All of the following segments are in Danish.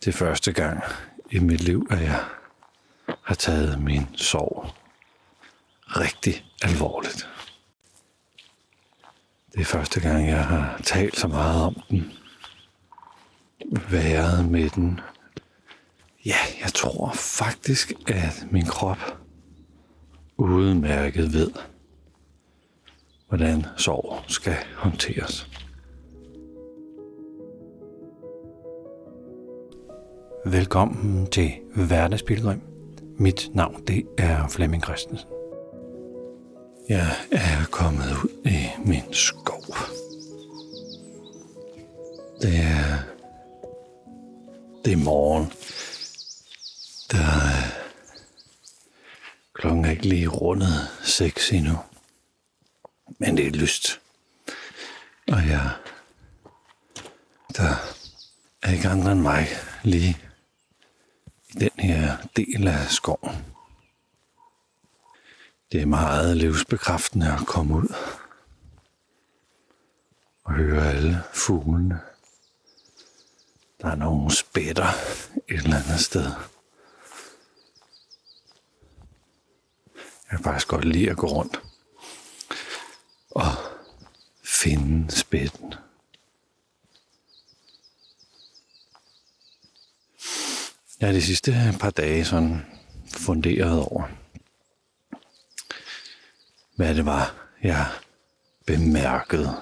Det er første gang i mit liv, at jeg har taget min sorg rigtig alvorligt. Det er første gang, jeg har talt så meget om den. Været med den. Ja, jeg tror faktisk, at min krop udmærket ved, hvordan sorg skal håndteres. Velkommen til Hverdagsbilledrøm. Mit navn det er Flemming Christensen. Jeg er kommet ud i min skov. Det er, det er morgen. Der er klokken er ikke lige rundet seks endnu. Men det er lyst. Og jeg, der er ikke andre end mig lige i den her del af skoven. Det er meget livsbekræftende at komme ud og høre alle fuglene. Der er nogle spætter et eller andet sted. Jeg kan faktisk godt lide at gå rundt og finde spætten. Jeg de sidste par dage sådan funderet over, hvad det var, jeg bemærkede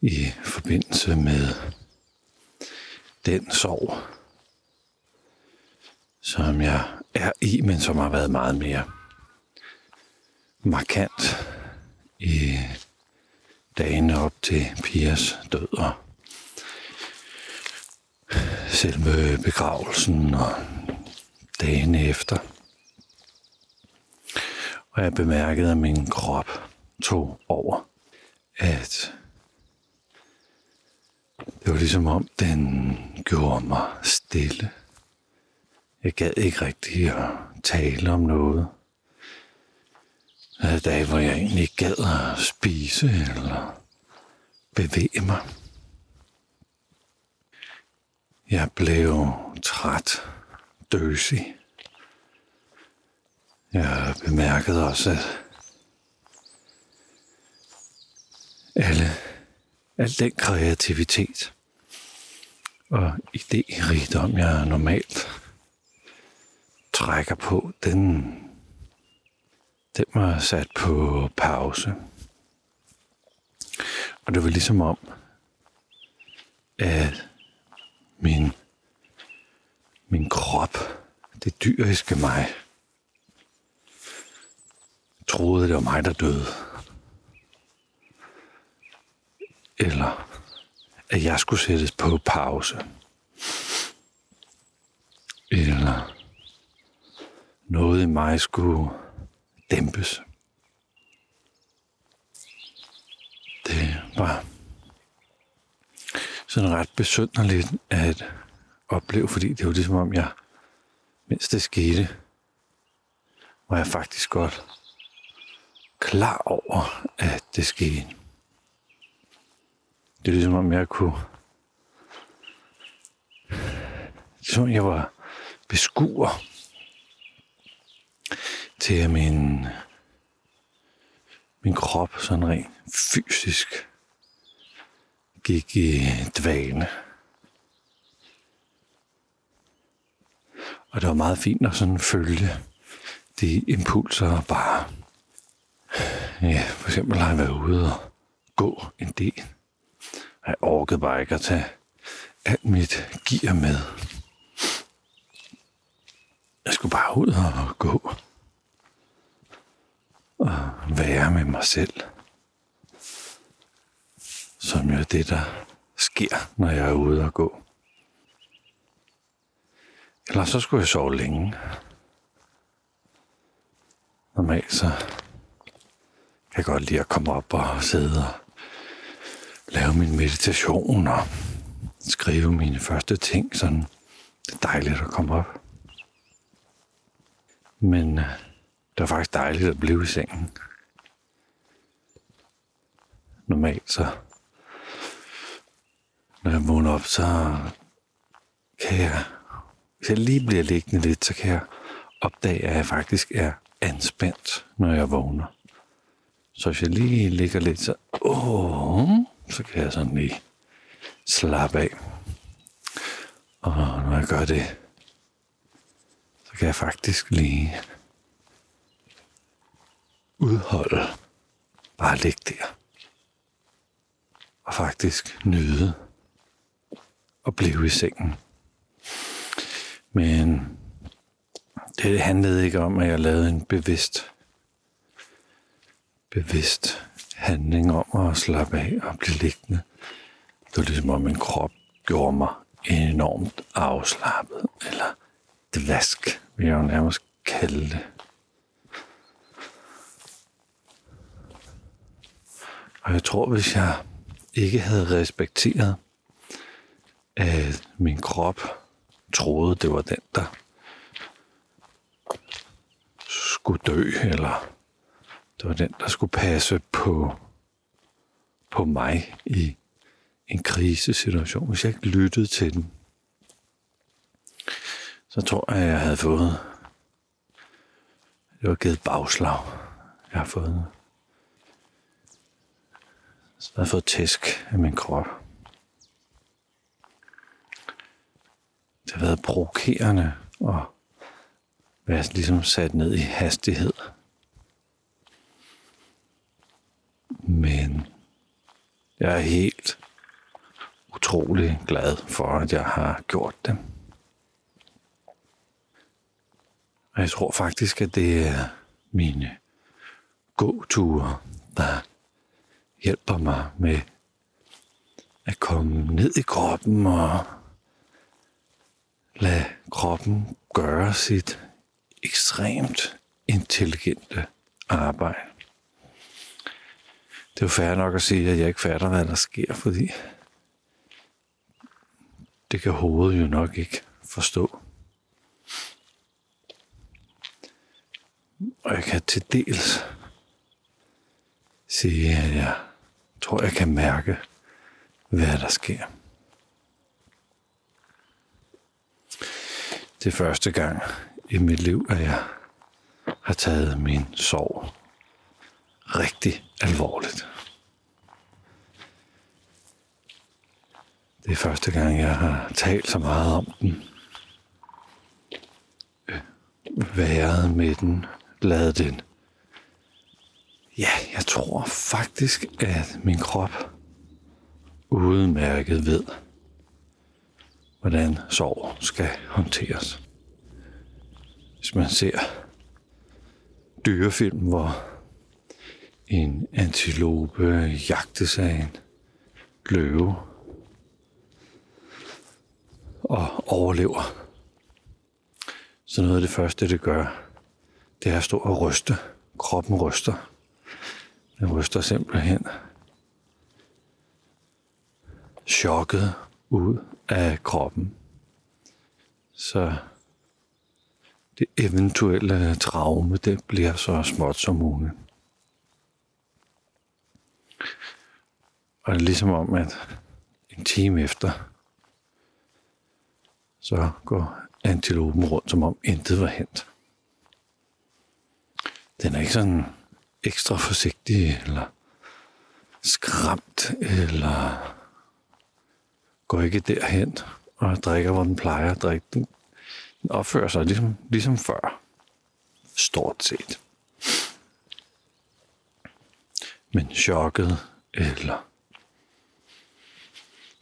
i forbindelse med den sorg, som jeg er i, men som har været meget mere markant i dagene op til Pias død og selve begravelsen og dagene efter. Og jeg bemærkede, at min krop tog over. At det var ligesom om, den gjorde mig stille. Jeg gad ikke rigtig at tale om noget. Der er dage, hvor jeg egentlig ikke gad at spise eller bevæge mig. Jeg blev træt, døsig. Jeg bemærkede også, at alle, al den kreativitet og idérigdom, jeg normalt trækker på, den, den var sat på pause. Og det var ligesom om, at min, min krop, det dyriske mig, troede, det var mig, der døde. Eller at jeg skulle sættes på pause. Eller noget i mig skulle dæmpes. Det var sådan ret besynderligt at opleve, fordi det var ligesom om jeg, mens det skete, var jeg faktisk godt klar over, at det skete. Det er ligesom om jeg kunne... Det som jeg var beskuer til min, min krop sådan rent fysisk gik i dvane. Og det var meget fint at sådan følge de impulser bare. Ja, for eksempel har jeg været ude og gå en del. Jeg orkede bare ikke at tage alt mit gear med. Jeg skulle bare ud og gå. Og være med mig selv som jo er det, der sker, når jeg er ude og gå. Eller så skulle jeg sove længe. Normalt så kan jeg godt lide at komme op og sidde og lave min meditation og skrive mine første ting. Sådan, det er dejligt at komme op. Men øh, det var faktisk dejligt at blive i sengen. Normalt så når jeg vågner op, så kan jeg, hvis jeg lige bliver liggende lidt, så kan jeg opdage, at jeg faktisk er anspændt, når jeg vågner. Så hvis jeg lige ligger lidt, så, åh, så kan jeg sådan lige slappe af. Og når jeg gør det, så kan jeg faktisk lige udholde bare ligge der. Og faktisk nyde at blive i sengen. Men det handlede ikke om, at jeg lavede en bevidst, bevidst handling om at slappe af og blive liggende. Det var ligesom om min krop gjorde mig enormt afslappet, eller dvask, vil jeg jo nærmest kalde det. Og jeg tror, hvis jeg ikke havde respekteret, at min krop troede, det var den, der skulle dø, eller det var den, der skulle passe på, på mig i en krisesituation. Hvis jeg ikke lyttede til den, så tror jeg, jeg havde fået, det var givet bagslag. Jeg har fået, så jeg har fået tæsk af min krop. Det har været provokerende og være ligesom sat ned i hastighed. Men jeg er helt utrolig glad for, at jeg har gjort det. Og jeg tror faktisk, at det er mine gåture, der hjælper mig med at komme ned i kroppen og lade kroppen gøre sit ekstremt intelligente arbejde. Det er jo fair nok at sige, at jeg ikke fatter, hvad der sker, fordi det kan hovedet jo nok ikke forstå. Og jeg kan til dels sige, at jeg tror, jeg kan mærke, hvad der sker. Det er første gang i mit liv, at jeg har taget min sorg rigtig alvorligt. Det er første gang, jeg har talt så meget om den. Været med den. Ladet den. Ja, jeg tror faktisk, at min krop udmærket ved, hvordan sorg skal håndteres. Hvis man ser dyrefilm, hvor en antilope jagtes af en løve og overlever. Så noget af det første, det gør, det er at stå og ryste. Kroppen ryster. Den ryster simpelthen chokket ud af kroppen. Så det eventuelle traume, det bliver så småt som muligt. Og det er ligesom om, at en time efter, så går antilopen rundt, som om intet var hent. Den er ikke sådan ekstra forsigtig, eller skræmt, eller går ikke derhen og drikker, hvor den plejer at drikke. Den opfører sig ligesom, ligesom før. Stort set. Men chokket, eller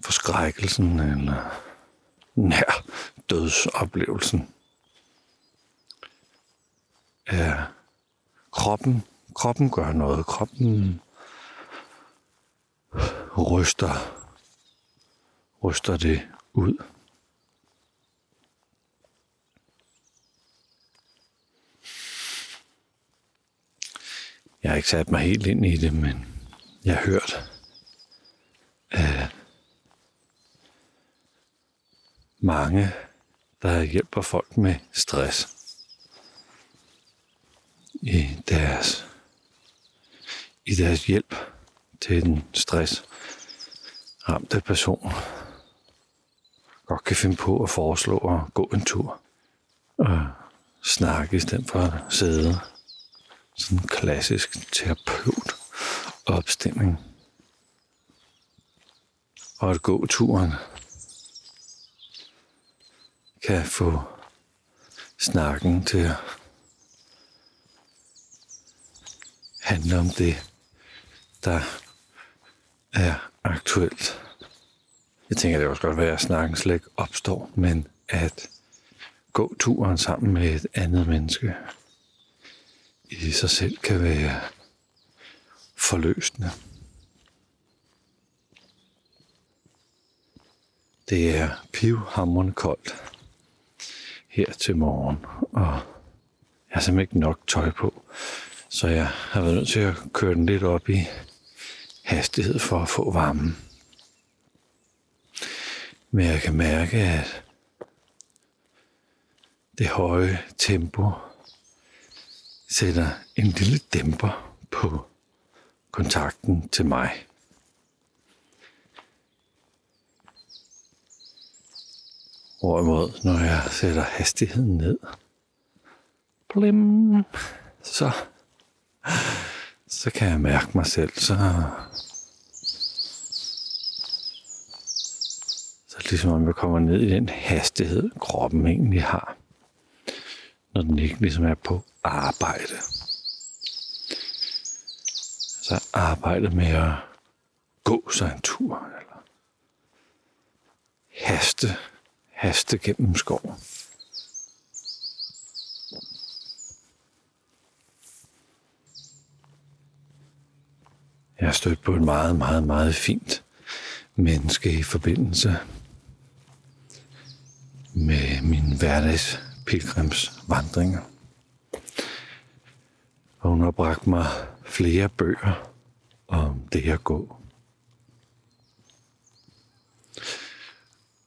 forskrækkelsen, eller nær dødsoplevelsen, er kroppen, kroppen gør noget. Kroppen ryster, ryster det ud. Jeg har ikke sat mig helt ind i det, men jeg har hørt, at mange, der hjælper folk med stress i deres, i deres hjælp til den stress ramte person, godt kan finde på at foreslå at gå en tur og snakke i stedet for at sidde. Sådan en klassisk terapeut opstemning. Og at gå turen kan få snakken til at handle om det, der er aktuelt. Jeg tænker, det også godt være, at snakken slet ikke opstår, men at gå turen sammen med et andet menneske i sig selv kan være forløsende. Det er pivhamrende koldt her til morgen, og jeg har simpelthen ikke nok tøj på, så jeg har været nødt til at køre den lidt op i hastighed for at få varmen. Men jeg kan mærke, at det høje tempo sætter en lille dæmper på kontakten til mig. Hvorimod, når jeg sætter hastigheden ned, blim, så, så kan jeg mærke mig selv, så, ligesom om jeg kommer ned i den hastighed, kroppen egentlig har, når den ikke ligesom er på arbejde. Altså Så arbejde med at gå sig en tur, eller haste haste gennem skoven. Jeg har stødt på et meget, meget, meget fint menneske i forbindelse med min hverdags pilgrimsvandringer. Og hun har bragt mig flere bøger om det at gå.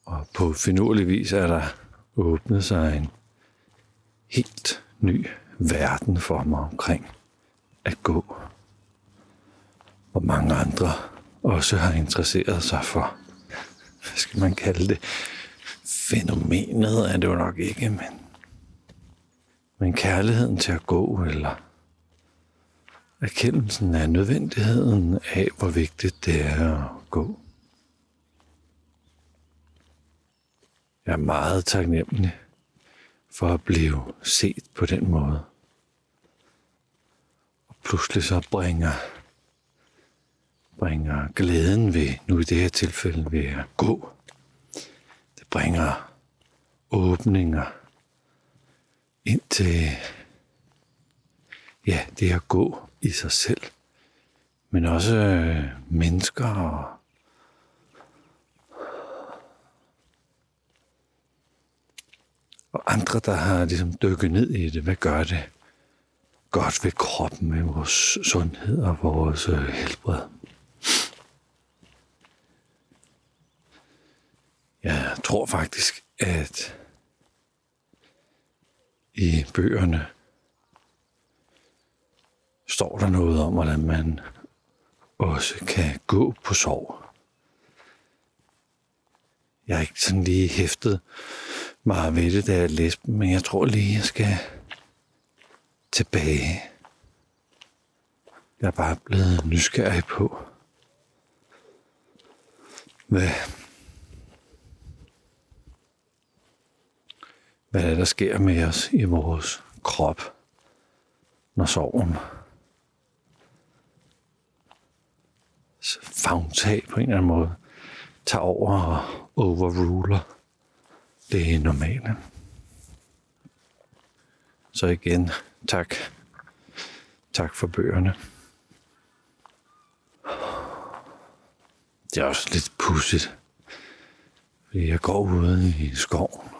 Og på finurlig vis er der åbnet sig en helt ny verden for mig omkring at gå. Og mange andre også har interesseret sig for, hvad skal man kalde det, fænomenet er det jo nok ikke, men, men kærligheden til at gå, eller erkendelsen af nødvendigheden af, hvor vigtigt det er at gå. Jeg er meget taknemmelig for at blive set på den måde. Og pludselig så bringer, bringer glæden ved, nu i det her tilfælde ved at gå, bringer åbninger ind til ja, det at gå i sig selv, men også øh, mennesker og og andre, der har ligesom dykket ned i det. Hvad gør det godt ved kroppen, med vores sundhed og vores øh, helbred? Jeg tror faktisk, at i bøgerne står der noget om, hvordan man også kan gå på sorg. Jeg er ikke sådan lige hæftet meget ved det, da jeg læste dem, men jeg tror lige, jeg skal tilbage. Jeg er bare blevet nysgerrig på, hvad, hvad er der sker med os i vores krop, når sorgen fagntag på en eller anden måde tager over og overruler det normale. Så igen, tak. Tak for bøgerne. Det er også lidt pudsigt, fordi jeg går ude i skoven.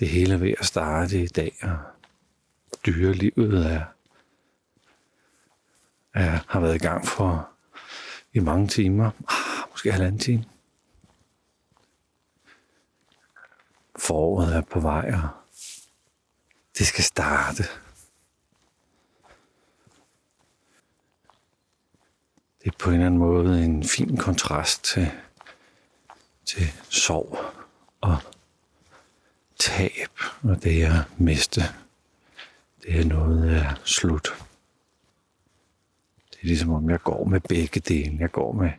Det hele er ved at starte i dag, og dyrelivet er, er, har været i gang for i mange timer, ah, måske halvanden time. foråret er på vej, og det skal starte. Det er på en eller anden måde en fin kontrast til, til sorg og og det at miste, det er noget er slut. Det er ligesom om jeg går med begge dele. Jeg går med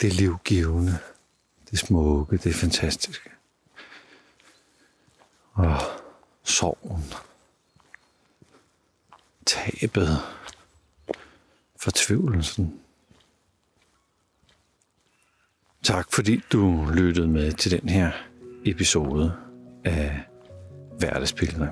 det livgivende, det smukke, det fantastiske. Og sorgen, tabet, fortvivlelsen. Tak fordi du lyttede med til den her episode af Hverdagspilgrim.